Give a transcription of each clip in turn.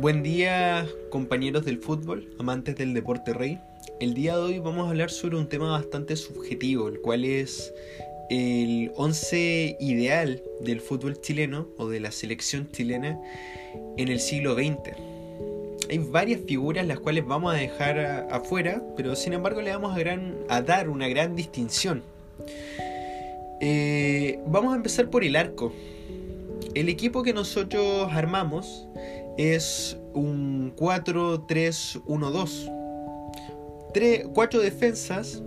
Buen día compañeros del fútbol, amantes del deporte rey. El día de hoy vamos a hablar sobre un tema bastante subjetivo, el cual es el 11 ideal del fútbol chileno o de la selección chilena en el siglo XX. Hay varias figuras las cuales vamos a dejar afuera, pero sin embargo le vamos a, dar una gran distinción. Eh, vamos a empezar por el arco. El equipo que nosotros armamos es un 4-3-1-2. Cuatro defensas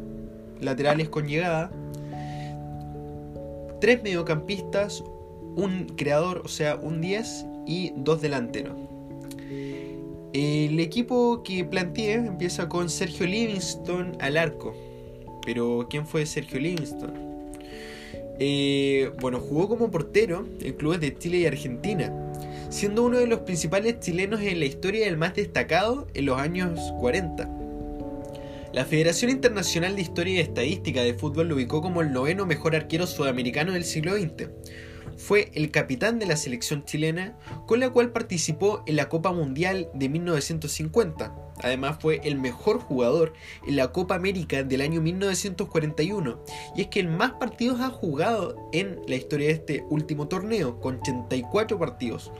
laterales con llegada, tres mediocampistas, un creador, o sea, un 10 y dos delanteros. El equipo que planteé empieza con Sergio Livingston al arco. Pero, ¿quién fue Sergio Livingston? Eh, bueno, jugó como portero en clubes de Chile y Argentina siendo uno de los principales chilenos en la historia y el más destacado en los años 40. La Federación Internacional de Historia y Estadística de Fútbol lo ubicó como el noveno mejor arquero sudamericano del siglo XX. Fue el capitán de la selección chilena, con la cual participó en la Copa Mundial de 1950. Además fue el mejor jugador en la Copa América del año 1941. Y es que el más partidos ha jugado en la historia de este último torneo, con 84 partidos.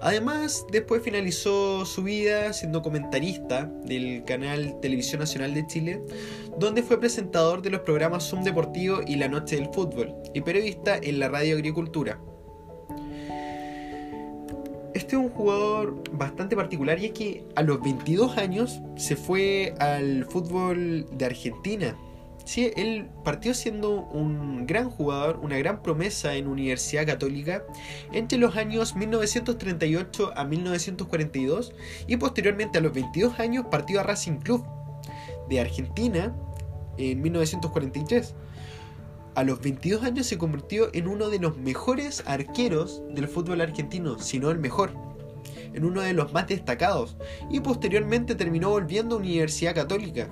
Además, después finalizó su vida siendo comentarista del canal Televisión Nacional de Chile, donde fue presentador de los programas Zoom Deportivo y La Noche del Fútbol, y periodista en la Radio Agricultura. Este es un jugador bastante particular y es que a los 22 años se fue al fútbol de Argentina Sí, él partió siendo un gran jugador, una gran promesa en Universidad Católica entre los años 1938 a 1942 y posteriormente a los 22 años partió a Racing Club de Argentina en 1943. A los 22 años se convirtió en uno de los mejores arqueros del fútbol argentino, si no el mejor, en uno de los más destacados, y posteriormente terminó volviendo a Universidad Católica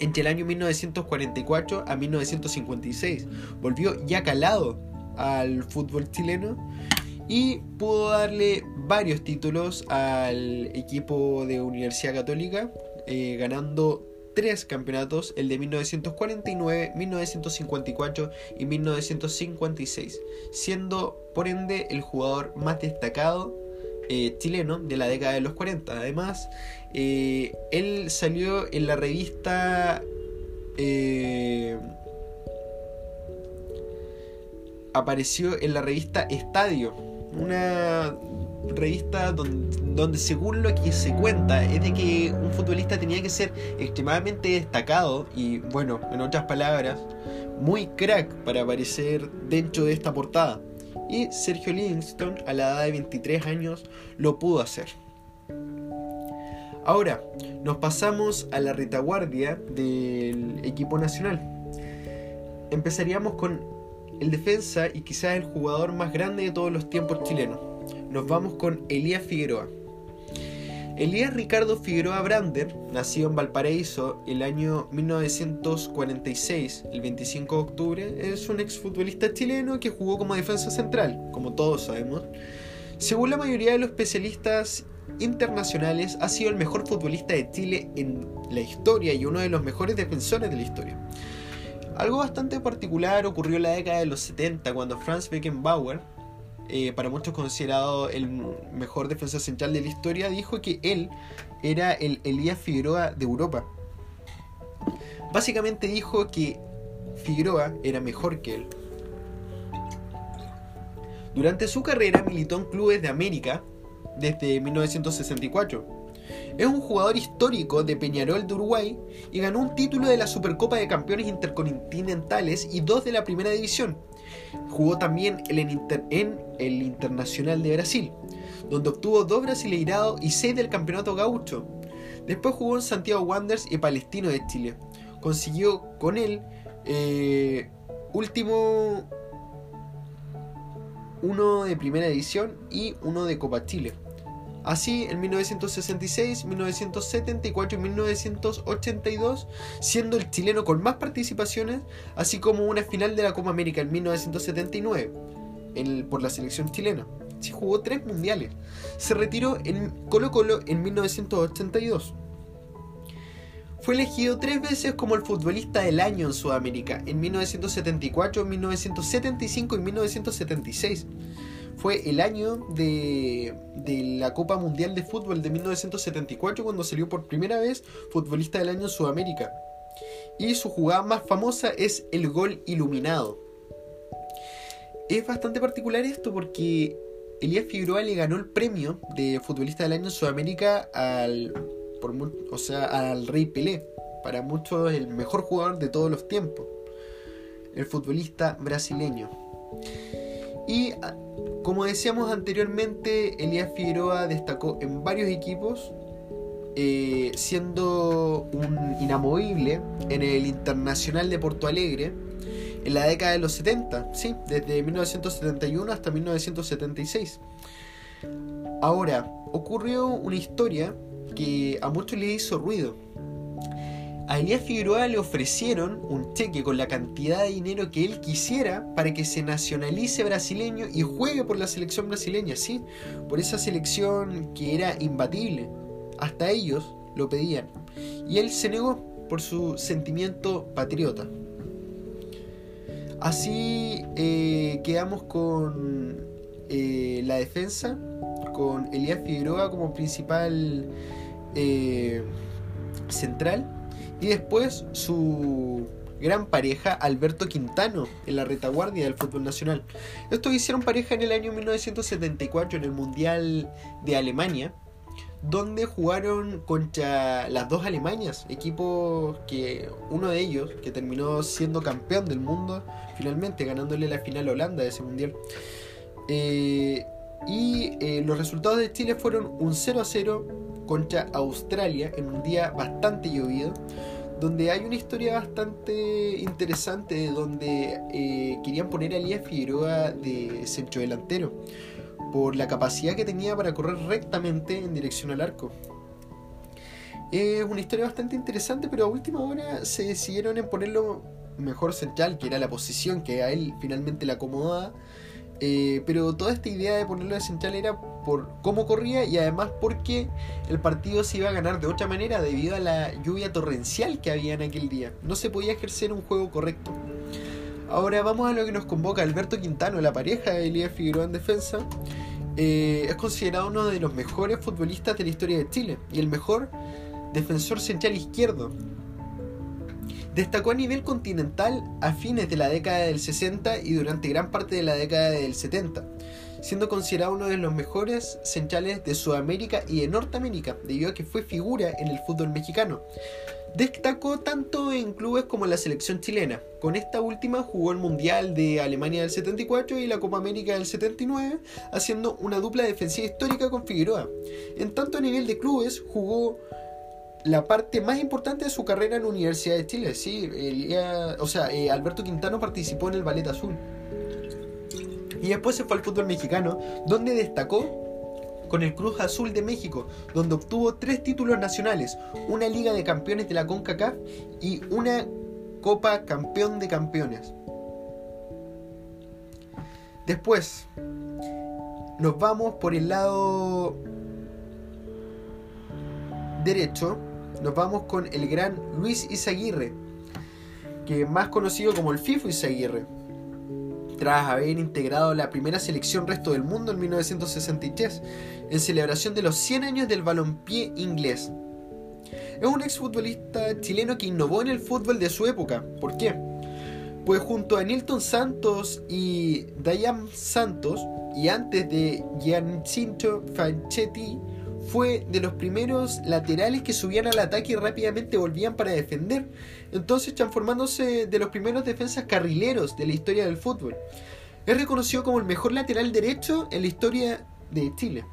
entre el año 1944 a 1956. Volvió ya calado al fútbol chileno y pudo darle varios títulos al equipo de Universidad Católica, eh, ganando tres campeonatos, el de 1949, 1954 y 1956, siendo por ende el jugador más destacado eh, chileno de la década de los 40. Además, eh, él salió en la revista... Eh, apareció en la revista Estadio, una revista donde, donde, según lo que se cuenta es de que un futbolista tenía que ser extremadamente destacado y bueno, en otras palabras, muy crack para aparecer dentro de esta portada y Sergio Livingston a la edad de 23 años lo pudo hacer. Ahora, nos pasamos a la retaguardia del equipo nacional. Empezaríamos con el defensa y quizás el jugador más grande de todos los tiempos chilenos. Nos vamos con Elías Figueroa. Elías Ricardo Figueroa Brander, nacido en Valparaíso el año 1946, el 25 de octubre, es un exfutbolista chileno que jugó como defensa central, como todos sabemos. Según la mayoría de los especialistas internacionales, ha sido el mejor futbolista de Chile en la historia y uno de los mejores defensores de la historia. Algo bastante particular ocurrió en la década de los 70 cuando Franz Beckenbauer eh, para muchos considerado el mejor defensa central de la historia, dijo que él era el Elías Figueroa de Europa. Básicamente dijo que Figueroa era mejor que él. Durante su carrera militó en clubes de América desde 1964. Es un jugador histórico de Peñarol de Uruguay y ganó un título de la Supercopa de Campeones Intercontinentales y dos de la Primera División, Jugó también en el Internacional de Brasil, donde obtuvo dos Brasileirados y seis del Campeonato Gaucho. Después jugó en Santiago Wanderers y Palestino de Chile. Consiguió con él eh, último uno de primera edición y uno de Copa Chile. Así, en 1966, 1974 y 1982, siendo el chileno con más participaciones, así como una final de la Copa América en 1979 por la selección chilena. Sí, jugó tres mundiales. Se retiró en Colo Colo en 1982. Fue elegido tres veces como el futbolista del año en Sudamérica, en 1974, 1975 y 1976. Fue el año de, de, la Copa Mundial de Fútbol de 1974 cuando salió por primera vez futbolista del año en Sudamérica. Y su jugada más famosa es el gol iluminado. Es bastante particular esto porque Elías Figueroa le ganó el premio de futbolista del año en Sudamérica al o sea, al Rey Pelé, para muchos el mejor jugador de todos los tiempos, el futbolista brasileño. Y ah, como decíamos anteriormente, Elías Figueroa destacó en varios equipos, eh, siendo un inamovible en el Internacional de Porto Alegre en la década de los 70, sí, desde 1971 hasta 1976. Ahora, ocurrió una historia que a muchos le hizo ruido. A Elías Figueroa le ofrecieron un cheque con la cantidad de dinero que él quisiera para que se nacionalice brasileño y juegue por la selección brasileña, sí, por esa selección que era imbatible. Hasta ellos lo pedían. Y él se negó por su sentimiento patriota. Así eh, quedamos con eh, la defensa, con Elías Figueroa como principal eh, central y después su gran pareja Alberto Quintano en la retaguardia del fútbol nacional. Estos hicieron pareja en el año 1974 en el Mundial de Alemania, donde jugaron contra las dos Alemanias, equipos que uno de ellos, que terminó siendo campeón del mundo, finalmente ganándole la final a Holanda de ese Mundial. Eh, y eh, los resultados de Chile fueron un 0 a 0 contra Australia en un día bastante llovido, donde hay una historia bastante interesante donde eh, querían poner a Elías Figueroa de centro delantero por la capacidad que tenía para correr rectamente en dirección al arco. Es una historia bastante interesante, pero a última hora se decidieron en ponerlo mejor central, que era la posición que a él finalmente le acomodaba eh, pero toda esta idea de ponerlo de central era por cómo corría y además porque el partido se iba a ganar de otra manera debido a la lluvia torrencial que había en aquel día. No se podía ejercer un juego correcto. Ahora vamos a lo que nos convoca Alberto Quintano, la pareja de Elías Figueroa en defensa. Eh, es considerado uno de los mejores futbolistas de la historia de Chile y el mejor defensor central izquierdo Destacó a nivel continental a fines de la década del 60 y durante gran parte de la década del 70, siendo considerado uno de los mejores centrales de Sudamérica y de Norteamérica, debido a que fue figura en el fútbol mexicano. Destacó tanto en clubes como en la selección chilena. Con esta última jugó el Mundial de Alemania del 74 y la Copa América del 79, haciendo una dupla defensiva histórica con Figueroa. En tanto a nivel de clubes jugó la parte más importante de su carrera en la Universidad de Chile. Sí, o sea, eh, Alberto Quintano participó en el Ballet Azul. Y después se fue al fútbol mexicano, donde destacó con el Cruz Azul de México, donde obtuvo tres títulos nacionales, una Liga de Campeones de la CONCACAF y una Copa Campeón de Campeones. Después, nos vamos por el lado derecho nos vamos con el gran Luis Izaguirre, que es más conocido como el FIFO Izaguirre, tras haber integrado la primera selección resto del mundo en 1963, en celebración de los 100 años del balompié inglés. Es un exfutbolista chileno que innovó en el fútbol de su época. ¿Por qué? Pues junto a Nilton Santos y Dayan Santos, y antes de Giancinto Fanchetti, fue de los primeros laterales que subían al ataque y rápidamente volvían para defender, entonces transformándose de los primeros defensas carrileros de la historia del fútbol. Es reconocido como el mejor lateral derecho en la historia de Chile.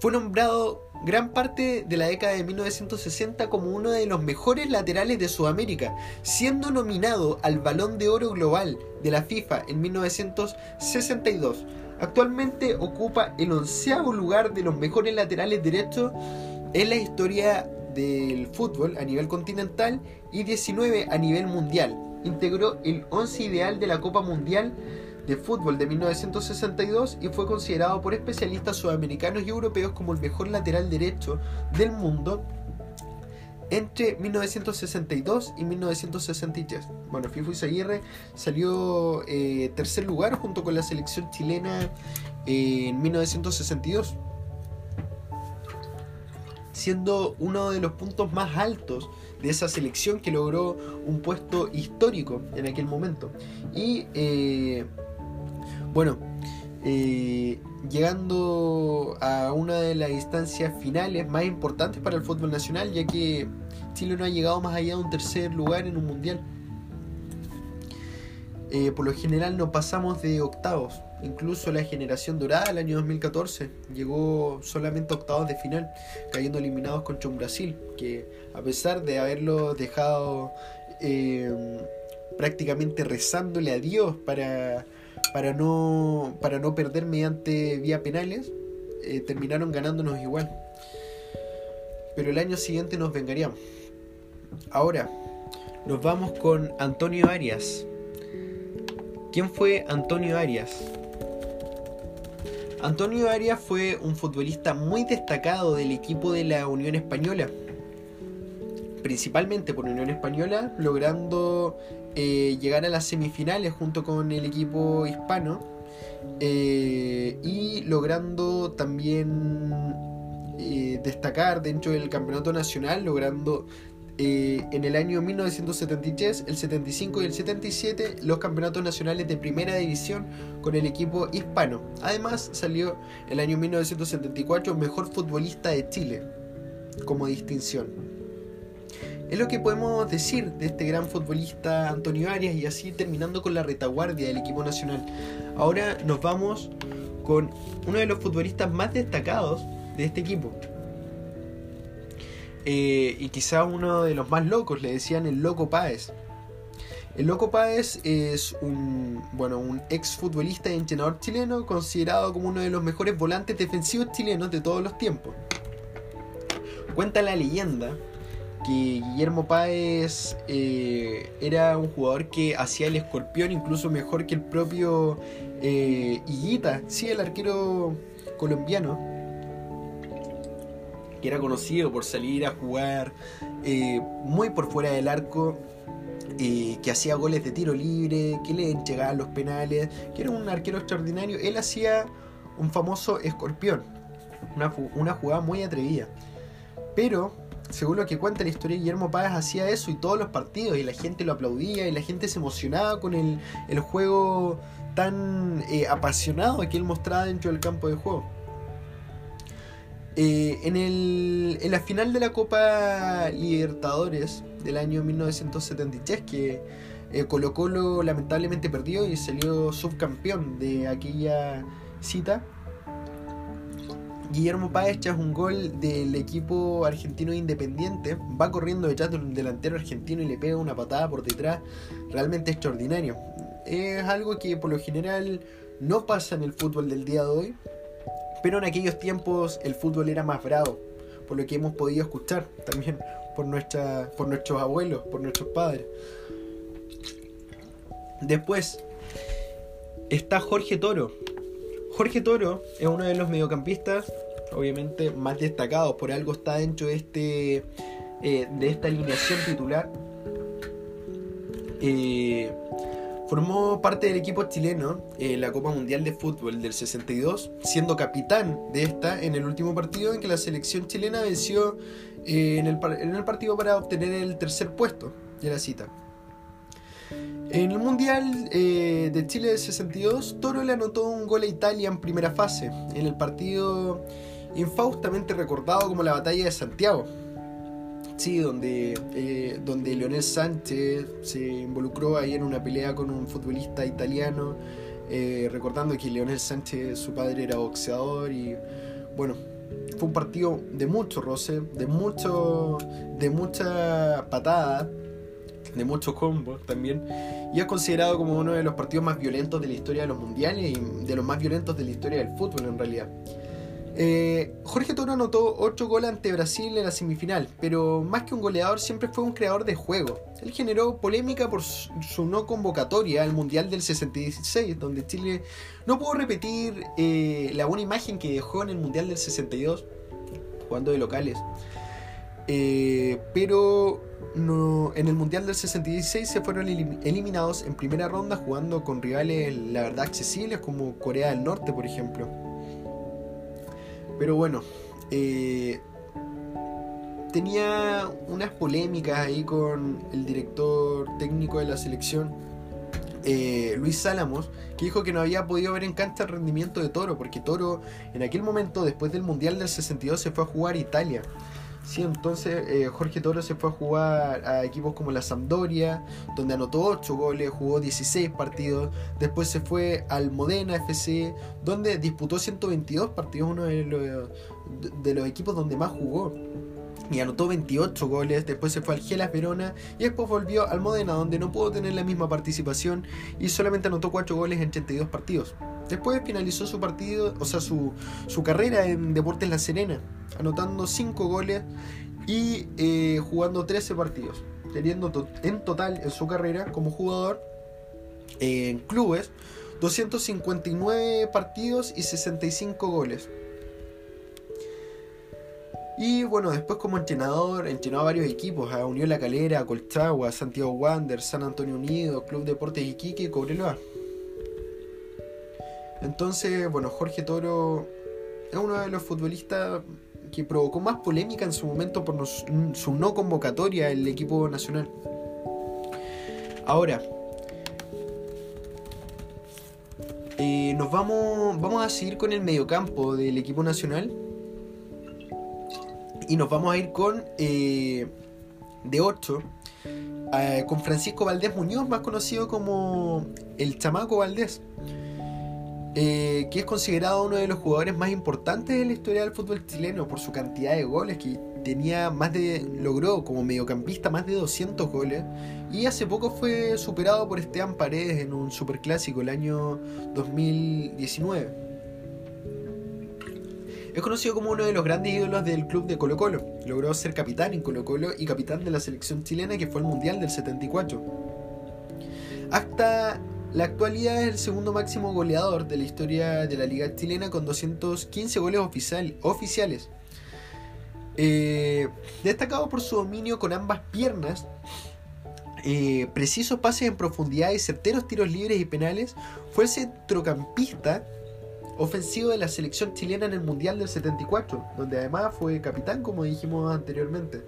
Fue nombrado gran parte de la década de 1960 como uno de los mejores laterales de Sudamérica, siendo nominado al Balón de Oro Global de la FIFA en 1962 Actualmente ocupa el onceavo lugar de los mejores laterales derechos en la historia del fútbol a nivel continental y 19 a nivel mundial. Integró el 11 ideal de la Copa Mundial de Fútbol de 1962 y fue considerado por especialistas sudamericanos y europeos como el mejor lateral derecho del mundo entre 1962 y 1963. Bueno, Fifo Izaguirre salió eh, tercer lugar junto con la selección chilena en 1962, siendo uno de los puntos más altos de esa selección que logró un puesto histórico en aquel momento. Y eh, bueno, eh, llegando a una de las instancias finales más importantes para el fútbol nacional, ya que Chile no ha llegado más allá de un tercer lugar en un mundial. Eh, por lo general no pasamos de octavos. Incluso la generación dorada del año 2014 llegó solamente a octavos de final, cayendo eliminados contra un Brasil, que a pesar de haberlo dejado eh, prácticamente rezándole a Dios para para no, para no perder mediante vía penales, eh, terminaron ganándonos igual. Pero el año siguiente nos vengaríamos. Ahora, nos vamos con Antonio Arias. ¿Quién fue Antonio Arias? Antonio Arias fue un futbolista muy destacado del equipo de la Unión Española. Principalmente por Unión Española, logrando eh, llegar a las semifinales junto con el equipo hispano eh, y logrando también eh, destacar dentro del campeonato nacional, logrando en el año 1973, el 75 y el 77 los campeonatos nacionales de primera división con el equipo hispano. Además salió el año 1974 mejor futbolista de Chile como distinción. Es lo que podemos decir de este gran futbolista Antonio Arias y así terminando con la retaguardia del equipo nacional. Ahora nos vamos con uno de los futbolistas más destacados de este equipo. Eh, y quizá uno de los más locos, le decían el Loco Páez. El Loco Páez es un, bueno, un ex futbolista y entrenador chileno considerado como uno de los mejores volantes defensivos chilenos de todos los tiempos. Cuenta la leyenda que Guillermo Páez eh, era un jugador que hacía el escorpión incluso mejor que el propio eh, Higuita, sí, el arquero colombiano, que era conocido por salir a jugar eh, muy por fuera del arco, eh, que hacía goles de tiro libre, que le entregaban los penales, que era un arquero extraordinario. Él hacía un famoso escorpión, una, jugada muy atrevida. Pero según lo que cuenta la historia, Guillermo Páez hacía eso y todos los partidos, y la gente lo aplaudía, y la gente se emocionaba con el, juego tan eh, apasionado que él mostraba dentro del campo de juego. Eh, en, la final de la Copa Libertadores del año 1973, que eh, Colo Colo lamentablemente perdió y salió subcampeón de aquella cita, Guillermo Páez echa un gol del equipo argentino independiente, va corriendo detrás de un delantero argentino y le pega una patada por detrás, realmente extraordinario. Es algo que por lo general no pasa en el fútbol del día de hoy, pero en aquellos tiempos el fútbol era más bravo, por lo que hemos podido escuchar también por, nuestra, por nuestros abuelos, por nuestros padres. Después está Jorge Toro. Jorge Toro es uno de los mediocampistas obviamente más destacados, por algo está dentro de, este, eh, de esta alineación titular. Eh, formó parte del equipo chileno en la Copa Mundial de Fútbol del 62, siendo capitán de esta en el último partido en que la selección chilena venció eh, en, el, en el partido para obtener el tercer puesto de la cita. En el Mundial de Chile del 62, Toro le anotó un gol a Italia en primera fase, en el partido infaustamente recordado como la batalla de Santiago. Sí, donde, eh, donde Leonel Sánchez se involucró ahí en una pelea con un futbolista italiano, eh, recordando que Leonel Sánchez, su padre era boxeador y bueno, fue un partido de mucho roce, de mucho, de mucha patada, de muchos combos también, y es considerado como uno de los partidos más violentos de la historia de los mundiales y de los más violentos de la historia del fútbol en realidad. Eh, Jorge Toro anotó 8 goles ante Brasil en la semifinal, pero más que un goleador siempre fue un creador de juego. Él generó polémica por su no convocatoria al Mundial del 66, donde Chile no pudo repetir eh, la buena imagen que dejó en el Mundial del 62, jugando de locales. Eh, pero no, en el Mundial del 66 se fueron eliminados en primera ronda jugando con rivales, la verdad, accesibles como Corea del Norte, por ejemplo. Pero bueno, eh, tenía unas polémicas ahí con el director técnico de la selección, eh, Luis Sálamos, que dijo que no había podido ver en cancha el rendimiento de Toro, porque Toro en aquel momento, después del Mundial del 62, se fue a jugar a Italia. Sí, entonces eh, Jorge Toro se fue a jugar a equipos como la Sampdoria, donde anotó 8 goles, jugó 16 partidos. Después se fue al Modena FC, donde disputó 122 partidos, uno de los, de los equipos donde más jugó. Y anotó 28 goles, después se fue al Gelas Verona y después volvió al Modena, donde no pudo tener la misma participación y solamente anotó 4 goles en 32 partidos. Después finalizó su partido, o sea, su, su carrera en Deportes La Serena, anotando 5 goles y eh, jugando 13 partidos, teniendo en total en su carrera como jugador en clubes 259 partidos y 65 goles. Y bueno, después como entrenador, entrenó a varios equipos, a Unión La Calera, Colchagua, Santiago Wander, San Antonio Unido, Club Deportes Iquique y Cobreloa. Entonces, bueno, Jorge Toro es uno de los futbolistas que provocó más polémica en su momento por su no convocatoria el equipo nacional. Ahora, eh, nos vamos, vamos a seguir con el mediocampo del equipo nacional. Y nos vamos a ir con eh, de 8 eh, con Francisco Valdés Muñoz, más conocido como el Chamaco Valdés. Eh, que es considerado uno de los jugadores más importantes de la historia del fútbol chileno por su cantidad de goles, que tenía más de, logró como mediocampista más de 200 goles, y hace poco fue superado por Esteban Paredes en un superclásico el año 2019. Es conocido como uno de los grandes ídolos del club de Colo Colo. Logró ser capitán en Colo Colo y capitán de la selección chilena que fue el Mundial del 74. Hasta la actualidad es el segundo máximo goleador de la historia de la liga chilena con 215 goles oficiales. Eh, destacado por su dominio con ambas piernas, eh, precisos pases en profundidad y certeros tiros libres y penales, fue el centrocampista ofensivo de la selección chilena en el Mundial del 74, donde además fue capitán como dijimos anteriormente.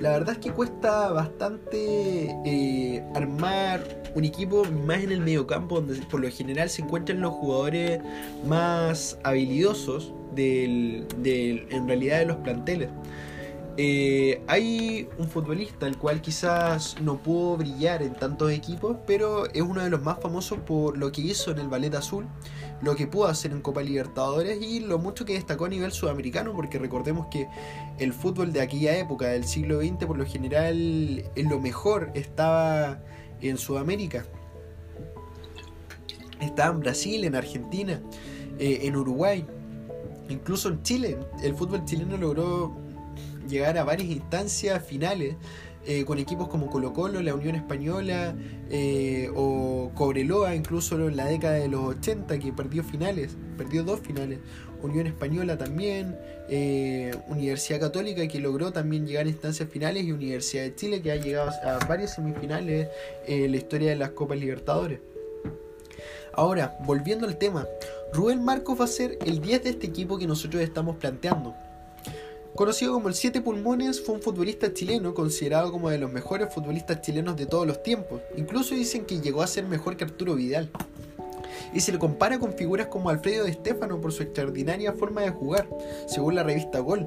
La verdad es que cuesta bastante eh, armar un equipo más en el mediocampo, donde por lo general se encuentran los jugadores más habilidosos del, en realidad de los planteles. Eh, hay un futbolista el cual quizás no pudo brillar en tantos equipos, pero es uno de los más famosos por lo que hizo en el Ballet Azul, lo que pudo hacer en Copa Libertadores y lo mucho que destacó a nivel sudamericano, porque recordemos que el fútbol de aquella época, del siglo XX, por lo general en lo mejor estaba en Sudamérica. Estaba en Brasil, en Argentina, eh, en Uruguay, incluso en Chile. El fútbol chileno logró llegar a varias instancias finales eh, con equipos como Colo Colo, la Unión Española eh, o Cobreloa, incluso en la década de los 80 que perdió finales, perdió dos finales. Unión Española también, eh, Universidad Católica que logró también llegar a instancias finales y Universidad de Chile que ha llegado a varias semifinales en la historia de las Copas Libertadores. Ahora, volviendo al tema, Rubén Marcos va a ser el 10 de este equipo que nosotros estamos planteando. Conocido como el Siete Pulmones, fue un futbolista chileno considerado como de los mejores futbolistas chilenos de todos los tiempos. Incluso dicen que llegó a ser mejor que Arturo Vidal. Y se le compara con figuras como Alfredo de Stefano por su extraordinaria forma de jugar, según la revista Gol.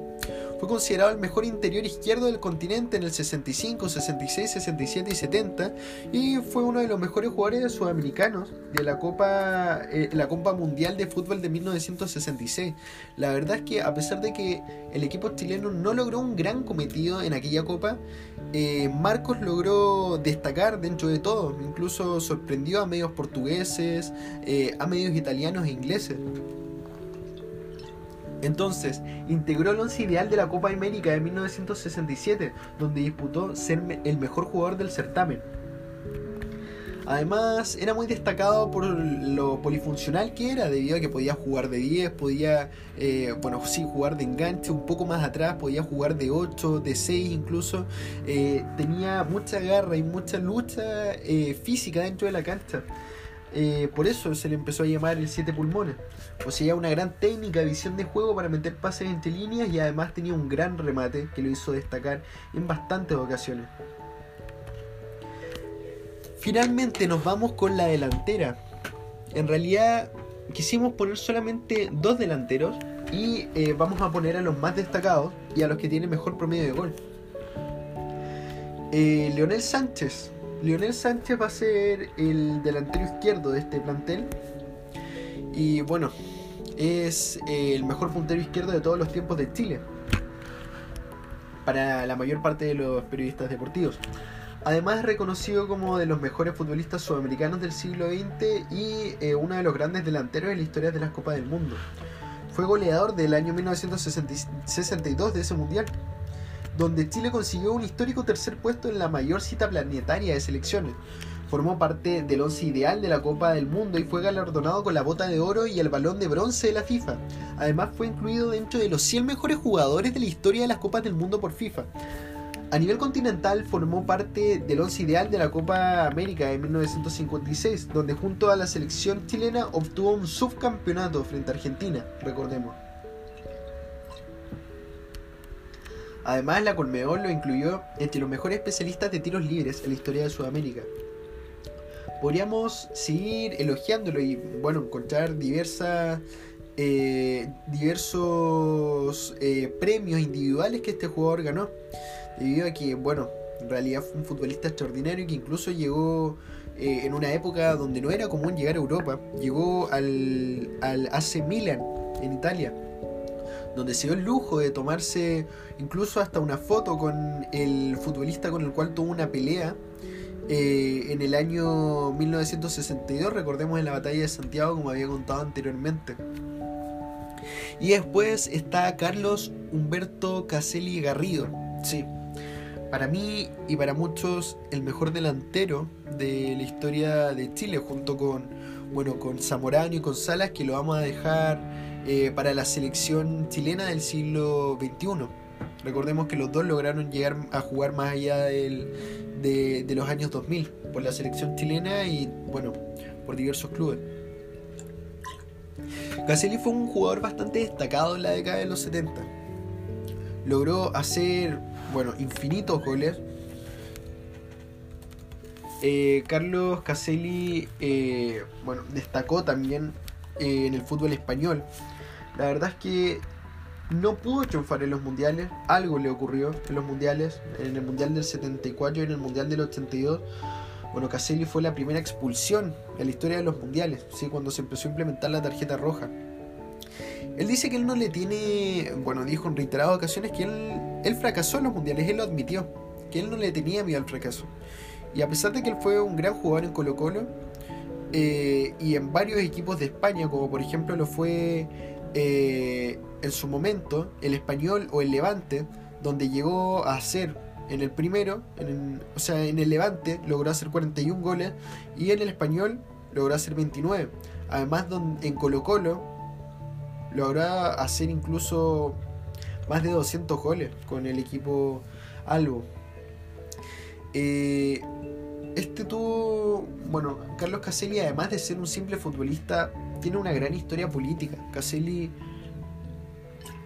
Fue considerado el mejor interior izquierdo del continente en el 65, 66, 67 y 70 y fue uno de los mejores jugadores sudamericanos de la Copa, eh, Mundial de Fútbol de 1966. La verdad es que a pesar de que el equipo chileno no logró un gran cometido en aquella Copa, eh, Marcos logró destacar dentro de todo, incluso sorprendió a medios portugueses, eh, a medios italianos e ingleses. Entonces, integró el once ideal de la Copa América de 1967, donde disputó ser el mejor jugador del certamen. Además, era muy destacado por lo polifuncional que era, debido a que podía jugar de 10, podía, eh, bueno, sí, jugar de enganche un poco más atrás, podía jugar de 8, de 6 incluso. Eh, tenía mucha garra y mucha lucha eh, física dentro de la cancha. Eh, por eso se le empezó a llamar el siete pulmones. Poseía una gran técnica, visión de juego para meter pases entre líneas y además tenía un gran remate que lo hizo destacar en bastantes ocasiones. Finalmente nos vamos con la delantera. En realidad quisimos poner solamente dos delanteros y eh, vamos a poner a los más destacados y a los que tienen mejor promedio de gol. Eh, Leonel Sánchez Lionel Sánchez va a ser el delantero izquierdo de este plantel. Y bueno, es el mejor puntero izquierdo de todos los tiempos de Chile. Para la mayor parte de los periodistas deportivos. Además es reconocido como de los mejores futbolistas sudamericanos del siglo XX y eh, uno de los grandes delanteros en la historia de las Copas del Mundo. Fue goleador del año 1962 de ese mundial donde Chile consiguió un histórico tercer puesto en la mayor cita planetaria de selecciones. Formó parte del once ideal de la Copa del Mundo y fue galardonado con la bota de oro y el balón de bronce de la FIFA. Además fue incluido dentro de los 100 mejores jugadores de la historia de las Copas del Mundo por FIFA. A nivel continental formó parte del once ideal de la Copa América de 1956, donde junto a la selección chilena obtuvo un subcampeonato frente a Argentina, recordemos. Además, la Colmeol lo incluyó entre los mejores especialistas de tiros libres en la historia de Sudamérica. Podríamos seguir elogiándolo y, bueno, encontrar diversas, eh, diversos eh, premios individuales que este jugador ganó. Debido a que, bueno, en realidad fue un futbolista extraordinario que incluso llegó eh, en una época donde no era común llegar a Europa. Llegó al, al AC Milan en Italia donde se dio el lujo de tomarse incluso hasta una foto con el futbolista con el cual tuvo una pelea eh, en el año 1962, recordemos en la batalla de Santiago como había contado anteriormente. Y después está Carlos Humberto Caselli Garrido, sí, para mí y para muchos el mejor delantero de la historia de Chile junto con bueno con Zamorano y con Salas que lo vamos a dejar eh, para la selección chilena del siglo XXI. Recordemos que los dos lograron llegar a jugar más allá de, los años 2000 por la selección chilena y bueno, por diversos clubes. Caselli fue un jugador bastante destacado en la década de los 70. Logró hacer, bueno, infinitos goles. Eh, Carlos Caselli, eh, bueno, destacó también en el fútbol español. La verdad es que no pudo triunfar en los mundiales, algo le ocurrió en los mundiales, en el mundial del 74 y en el mundial del 82. Bueno, Caselli fue la primera expulsión en la historia de los mundiales, ¿sí? cuando se empezó a implementar la tarjeta roja. Él dice que él no le tiene, bueno, dijo en reiteradas ocasiones que él, fracasó en los mundiales, él lo admitió, que él no le tenía miedo al fracaso. Y a pesar de que él fue un gran jugador en Colo Colo, eh, y en varios equipos de España, como por ejemplo lo fue eh, en su momento el español o el Levante, donde llegó a hacer en el primero, o sea, en el Levante logró hacer 41 goles y en el español logró hacer 29. Además, en Colo Colo logró hacer incluso más de 200 goles con el equipo Albo. Eh, este tuvo, bueno, Carlos Caselli, además de ser un simple futbolista, tiene una gran historia política. Caselli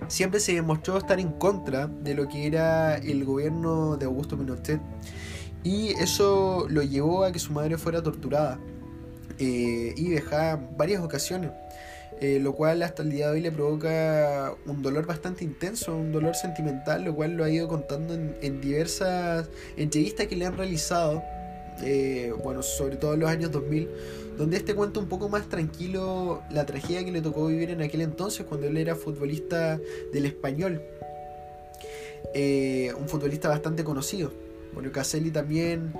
siempre se demostró estar en contra de lo que era el gobierno de Augusto Pinochet y eso lo llevó a que su madre fuera torturada eh, y dejada varias ocasiones. Eh, lo cual hasta el día de hoy le provoca un dolor bastante intenso, un dolor sentimental, lo cual lo ha ido contando en, diversas entrevistas que le han realizado, eh, bueno, sobre todo en los años 2000, donde este cuenta un poco más tranquilo la tragedia que le tocó vivir en aquel entonces, cuando él era futbolista del español, eh, un futbolista bastante conocido. Bueno, Caselli también,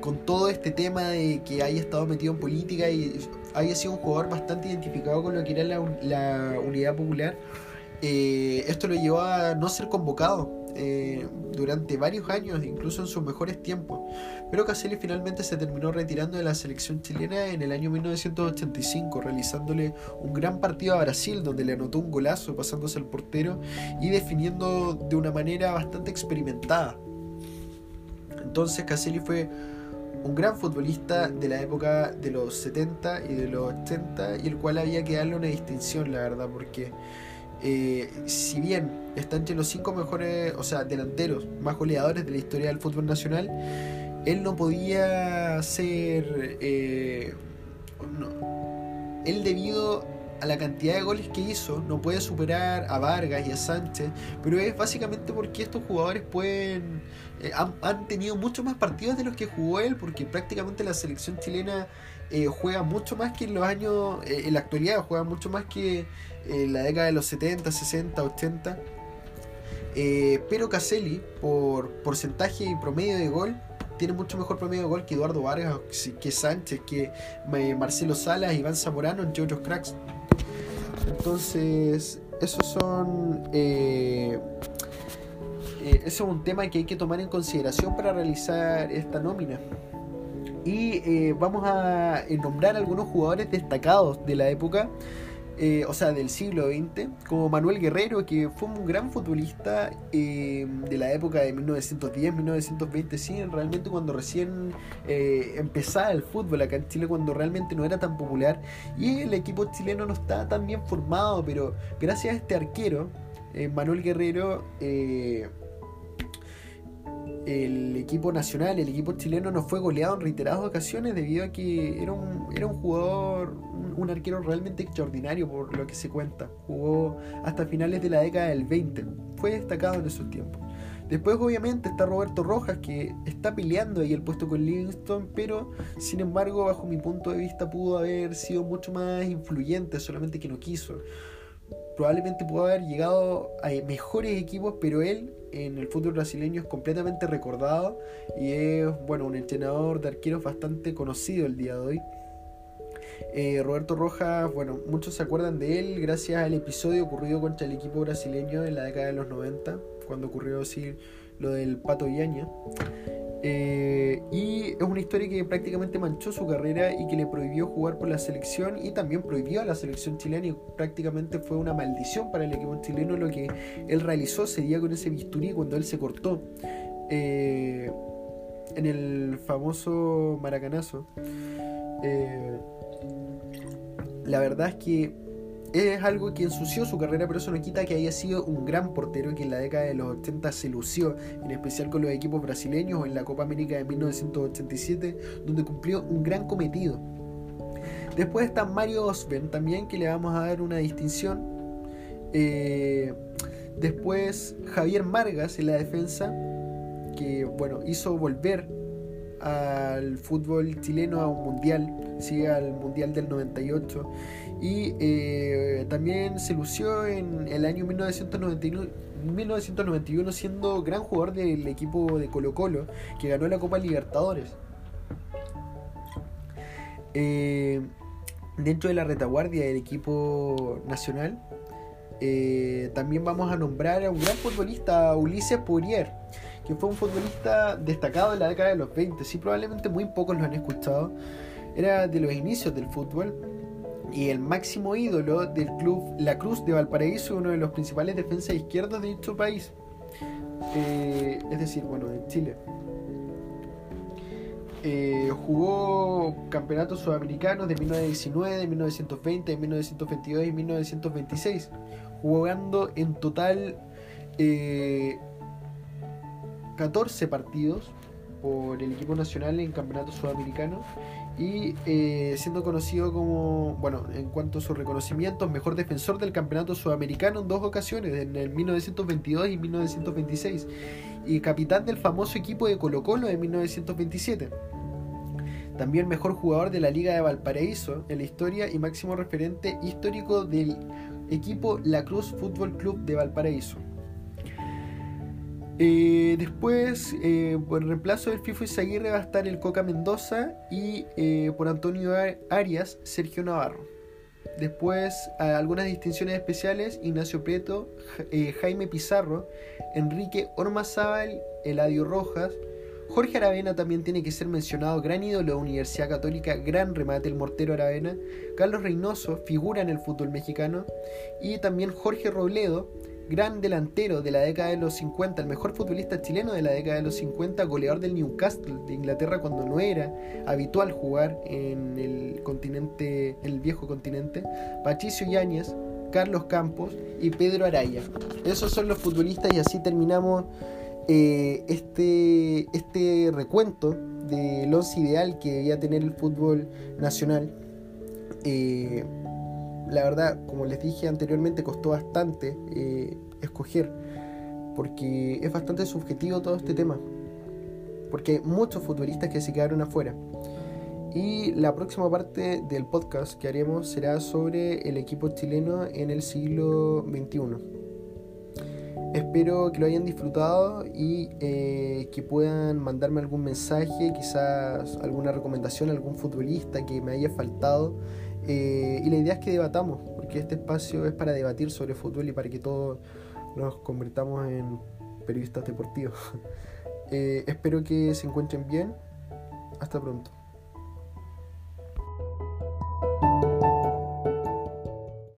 con todo este tema de que haya estado metido en política y había sido un jugador bastante identificado con lo que era la, unidad popular. Eh, esto lo llevó a no ser convocado eh, durante varios años, incluso en sus mejores tiempos. Pero Caselli finalmente se terminó retirando de la selección chilena en el año 1985, realizándole un gran partido a Brasil, donde le anotó un golazo pasándose al portero y definiendo de una manera bastante experimentada. Entonces Caselli fue un gran futbolista de la época de los 70 y de los 80 y el cual había que darle una distinción, la verdad, porque eh, si bien está entre los cinco mejores, o sea, delanteros más goleadores de la historia del fútbol nacional, él no podía ser... Eh, él debido a la cantidad de goles que hizo, no puede superar a Vargas y a Sánchez, pero es básicamente porque estos jugadores pueden eh, han, tenido mucho más partidos de los que jugó él, porque prácticamente la selección chilena eh, juega mucho más que en los años, eh, en la actualidad juega mucho más que en la década de los 70, 60, 80. pero Caselli, por porcentaje y promedio de gol, tiene mucho mejor promedio de gol que Eduardo Vargas, que Sánchez, que Marcelo Salas, Iván Zamorano, entre otros cracks. Entonces, esos son eh, eso es un tema que hay que tomar en consideración para realizar esta nómina. Y eh, vamos a eh, nombrar algunos jugadores destacados de la época, o sea, del siglo XX, como Manuel Guerrero, que fue un gran futbolista de la época de 1910, 1920, sí, realmente cuando recién empezaba el fútbol acá en Chile, cuando realmente no era tan popular, y el equipo chileno no estaba tan bien formado, pero gracias a este arquero, Manuel Guerrero, el equipo nacional, el equipo chileno no fue goleado en reiteradas ocasiones debido a que era un, era un jugador, un, arquero realmente extraordinario por lo que se cuenta. Jugó hasta finales de la década del 20, fue destacado en esos tiempos. Después obviamente está Roberto Rojas que está peleando ahí el puesto con Livingston, pero sin embargo bajo mi punto de vista pudo haber sido mucho más influyente, solamente que no quiso probablemente pudo haber llegado a mejores equipos, pero él en el fútbol brasileño es completamente recordado y es bueno un entrenador de arqueros bastante conocido el día de hoy. Eh, Roberto Rojas, bueno, muchos se acuerdan de él gracias al episodio ocurrido contra el equipo brasileño en la década de los 90, cuando ocurrió así lo del Pato Yaña. Eh, y es una historia que prácticamente manchó su carrera y que le prohibió jugar por la selección y también prohibió a la selección chilena y prácticamente fue una maldición para el equipo chileno lo que él realizó ese día con ese bisturí cuando él se cortó eh, en el famoso maracanazo. Eh, la verdad es que es algo que ensució su carrera, pero eso no quita que haya sido un gran portero que en la década de los 80 se lució, en especial con los equipos brasileños en la Copa América de 1987, donde cumplió un gran cometido. Después está Mario Osben también, que le vamos a dar una distinción. Eh, después Javier Margas en la defensa, que bueno, hizo volver al fútbol chileno a un mundial, sí, al mundial del 98 y eh, también se lució en el año 1991, 1991 siendo gran jugador del equipo de Colo Colo que ganó la Copa Libertadores. Eh, dentro de la retaguardia del equipo nacional eh, también vamos a nombrar a un gran futbolista, Ulises Poirier, que fue un futbolista destacado en la década de los 20. Sí, probablemente muy pocos lo han escuchado. Era de los inicios del fútbol y el máximo ídolo del club La Cruz de Valparaíso, uno de los principales defensas izquierdos de dicho país. Eh, es decir, bueno, de Chile. Eh, jugó campeonatos sudamericanos de 1919, de 1920, de 1922 y 1926, jugando en total 14 eh, partidos por el equipo nacional en campeonato sudamericano y eh, siendo conocido como, bueno, en cuanto a sus reconocimientos, mejor defensor del campeonato sudamericano en dos ocasiones, en el 1922 y 1926, y capitán del famoso equipo de Colo Colo en 1927. También mejor jugador de la Liga de Valparaíso en la historia y máximo referente histórico del equipo La Cruz Fútbol Club de Valparaíso. Eh, después, eh, por reemplazo del FIFO Izaguirre va a estar el Coca Mendoza y eh, por Antonio Arias, Sergio Navarro. Después, algunas distinciones especiales, Ignacio Prieto, Jaime Pizarro, Enrique Ormazábal, Eladio Rojas, Jorge Aravena también tiene que ser mencionado, gran ídolo de Universidad Católica, gran remate el mortero Aravena, Carlos Reynoso, figura en el fútbol mexicano, y también Jorge Robledo, gran delantero de la década de los 50, el mejor futbolista chileno de la década de los 50, goleador del Newcastle de Inglaterra cuando no era habitual jugar en el continente, el viejo continente, Patricio Yáñez, Carlos Campos y Pedro Araya. Esos son los futbolistas y así terminamos eh, este, este recuento del once ideal que debía tener el fútbol nacional. Eh, la verdad, como les dije anteriormente, costó bastante eh, escoger, porque es bastante subjetivo todo este tema, porque hay muchos futbolistas que se quedaron afuera. Y la próxima parte del podcast que haremos será sobre el equipo chileno en el siglo XXI. Espero que lo hayan disfrutado y eh, que puedan mandarme algún mensaje, quizás alguna recomendación, algún futbolista que me haya faltado eh, y la idea es que debatamos, porque este espacio es para debatir sobre fútbol y para que todos nos convirtamos en periodistas deportivos. Eh, espero que se encuentren bien. Hasta pronto.